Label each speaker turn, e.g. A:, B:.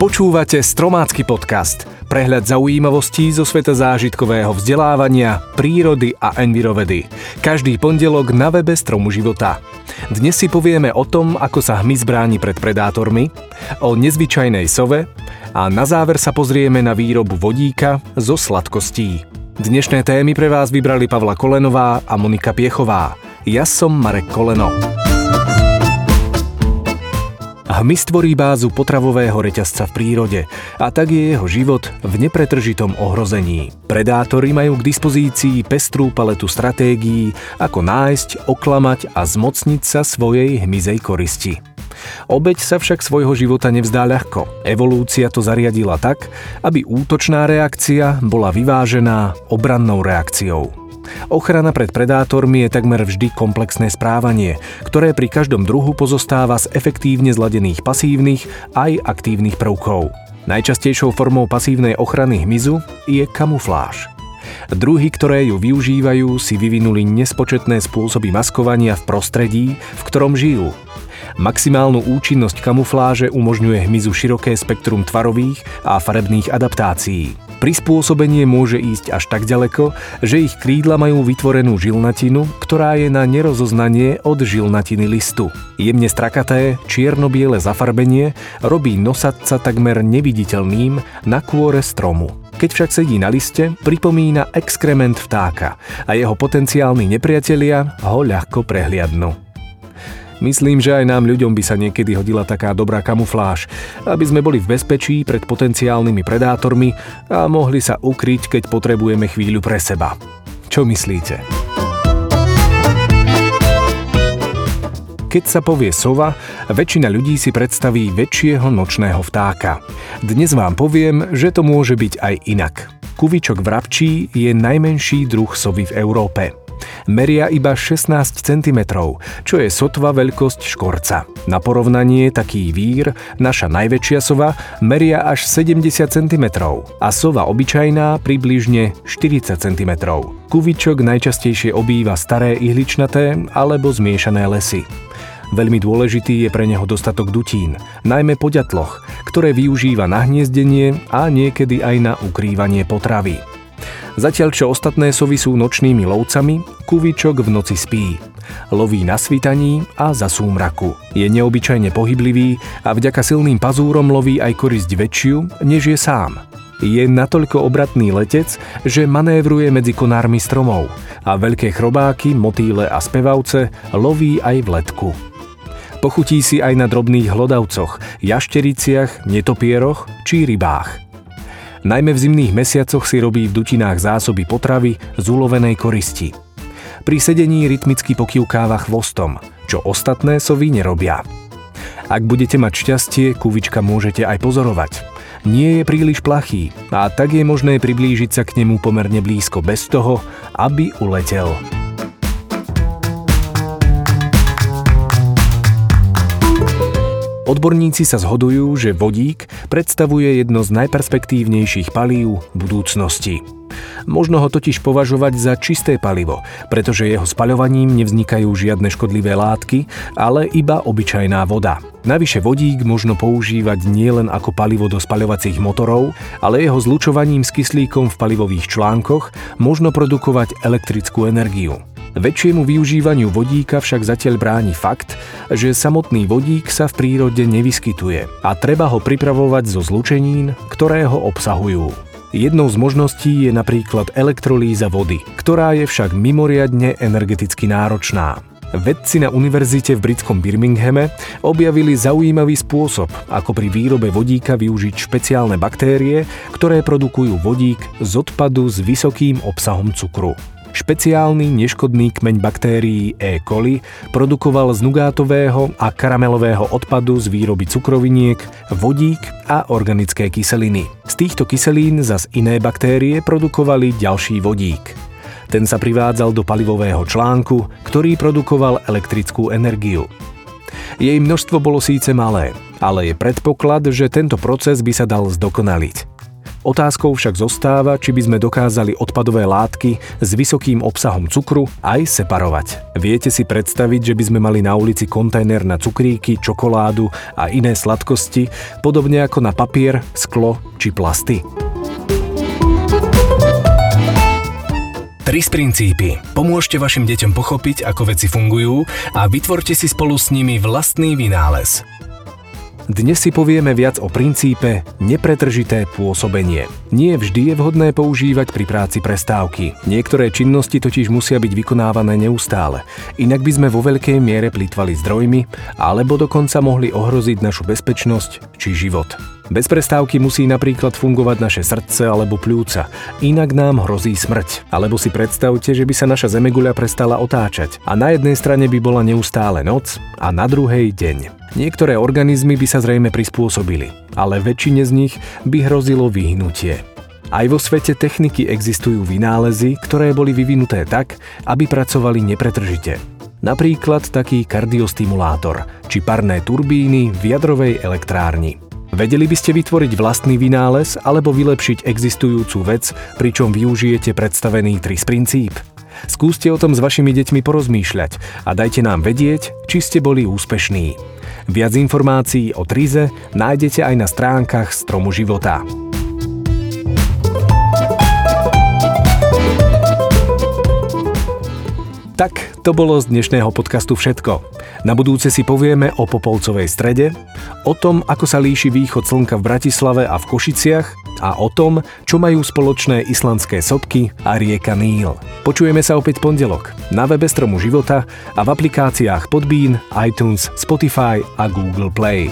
A: Počúvate Stromácky podcast, prehľad zaujímavostí zo sveta zážitkového vzdelávania, prírody a envirovedy. Každý pondelok na webe Stromu života. Dnes si povieme o tom, ako sa hmyz bráni pred predátormi, o nezvyčajnej sove a na záver sa pozrieme na výrobu vodíka zo sladkostí. Dnešné témy pre vás vybrali Pavla Kolenová a Monika Piechová. Ja som Marek Koleno. Hmyz tvorí bázu potravového reťazca v prírode a tak je jeho život v nepretržitom ohrození. Predátori majú k dispozícii pestrú paletu stratégií, ako nájsť, oklamať a zmocniť sa svojej hmyzej koristi. Obeď sa však svojho života nevzdá ľahko. Evolúcia to zariadila tak, aby útočná reakcia bola vyvážená obrannou reakciou. Ochrana pred predátormi je takmer vždy komplexné správanie, ktoré pri každom druhu pozostáva z efektívne zladených pasívnych aj aktívnych prvkov. Najčastejšou formou pasívnej ochrany hmyzu je kamufláž. Druhy, ktoré ju využívajú, si vyvinuli nespočetné spôsoby maskovania v prostredí, v ktorom žijú. Maximálnu účinnosť kamufláže umožňuje hmyzu široké spektrum tvarových a farebných adaptácií. Prispôsobenie môže ísť až tak ďaleko, že ich krídla majú vytvorenú žilnatinu, ktorá je na nerozoznanie od žilnatiny listu. Jemne strakaté, čierno-biele zafarbenie robí nosadca takmer neviditeľným na kôre stromu. Keď však sedí na liste, pripomína exkrement vtáka a jeho potenciálni nepriatelia ho ľahko prehliadnú. Myslím, že aj nám ľuďom by sa niekedy hodila taká dobrá kamufláž, aby sme boli v bezpečí pred potenciálnymi predátormi a mohli sa ukryť, keď potrebujeme chvíľu pre seba. Čo myslíte? Keď sa povie sova, väčšina ľudí si predstaví väčšieho nočného vtáka. Dnes vám poviem, že to môže byť aj inak. Kuvičok vrabčí je najmenší druh sovy v Európe meria iba 16 cm, čo je sotva veľkosť škorca. Na porovnanie taký vír, naša najväčšia sova, meria až 70 cm a sova obyčajná približne 40 cm. Kuvičok najčastejšie obýva staré ihličnaté alebo zmiešané lesy. Veľmi dôležitý je pre neho dostatok dutín, najmä poďatloch, ktoré využíva na hniezdenie a niekedy aj na ukrývanie potravy. Zatiaľ čo ostatné sovy sú nočnými lovcami, kuvičok v noci spí. Loví na svitaní a za súmraku. Je neobyčajne pohyblivý a vďaka silným pazúrom loví aj korisť väčšiu, než je sám. Je natoľko obratný letec, že manévruje medzi konármi stromov a veľké chrobáky, motýle a spevavce loví aj v letku. Pochutí si aj na drobných hlodavcoch, jaštericiach, netopieroch či rybách. Najmä v zimných mesiacoch si robí v dutinách zásoby potravy z ulovenej koristi. Pri sedení rytmicky pokývkáva chvostom, čo ostatné sovy nerobia. Ak budete mať šťastie, kuvička môžete aj pozorovať. Nie je príliš plachý a tak je možné priblížiť sa k nemu pomerne blízko bez toho, aby uletel. Odborníci sa zhodujú, že vodík predstavuje jedno z najperspektívnejších palív budúcnosti. Možno ho totiž považovať za čisté palivo, pretože jeho spaľovaním nevznikajú žiadne škodlivé látky, ale iba obyčajná voda. Navyše vodík možno používať nielen ako palivo do spaľovacích motorov, ale jeho zlučovaním s kyslíkom v palivových článkoch možno produkovať elektrickú energiu. Väčšiemu využívaniu vodíka však zatiaľ bráni fakt, že samotný vodík sa v prírode nevyskytuje a treba ho pripravovať zo zlučenín, ktoré ho obsahujú. Jednou z možností je napríklad elektrolíza vody, ktorá je však mimoriadne energeticky náročná. Vedci na univerzite v britskom Birminghame objavili zaujímavý spôsob, ako pri výrobe vodíka využiť špeciálne baktérie, ktoré produkujú vodík z odpadu s vysokým obsahom cukru. Špeciálny neškodný kmeň baktérií E. coli produkoval z nugátového a karamelového odpadu z výroby cukroviniek vodík a organické kyseliny. Z týchto kyselín zas iné baktérie produkovali ďalší vodík. Ten sa privádzal do palivového článku, ktorý produkoval elektrickú energiu. Jej množstvo bolo síce malé, ale je predpoklad, že tento proces by sa dal zdokonaliť. Otázkou však zostáva, či by sme dokázali odpadové látky s vysokým obsahom cukru aj separovať. Viete si predstaviť, že by sme mali na ulici kontajner na cukríky, čokoládu a iné sladkosti, podobne ako na papier, sklo či plasty?
B: Tris princípy. Pomôžte vašim deťom pochopiť, ako veci fungujú a vytvorte si spolu s nimi vlastný vynález.
A: Dnes si povieme viac o princípe nepretržité pôsobenie. Nie vždy je vhodné používať pri práci prestávky. Niektoré činnosti totiž musia byť vykonávané neustále. Inak by sme vo veľkej miere plýtvali zdrojmi alebo dokonca mohli ohroziť našu bezpečnosť či život. Bez prestávky musí napríklad fungovať naše srdce alebo pľúca, inak nám hrozí smrť. Alebo si predstavte, že by sa naša zemeguľa prestala otáčať a na jednej strane by bola neustále noc a na druhej deň. Niektoré organizmy by sa zrejme prispôsobili, ale väčšine z nich by hrozilo vyhnutie. Aj vo svete techniky existujú vynálezy, ktoré boli vyvinuté tak, aby pracovali nepretržite. Napríklad taký kardiostimulátor či parné turbíny v jadrovej elektrárni. Vedeli by ste vytvoriť vlastný vynález alebo vylepšiť existujúcu vec, pričom využijete predstavený TRIS princíp? Skúste o tom s vašimi deťmi porozmýšľať a dajte nám vedieť, či ste boli úspešní. Viac informácií o Trize nájdete aj na stránkach Stromu života. Tak to bolo z dnešného podcastu všetko. Na budúce si povieme o Popolcovej strede, o tom, ako sa líši východ slnka v Bratislave a v Košiciach a o tom, čo majú spoločné islandské sopky a rieka Níl. Počujeme sa opäť pondelok na webe Stromu života a v aplikáciách Podbean, iTunes, Spotify a Google Play.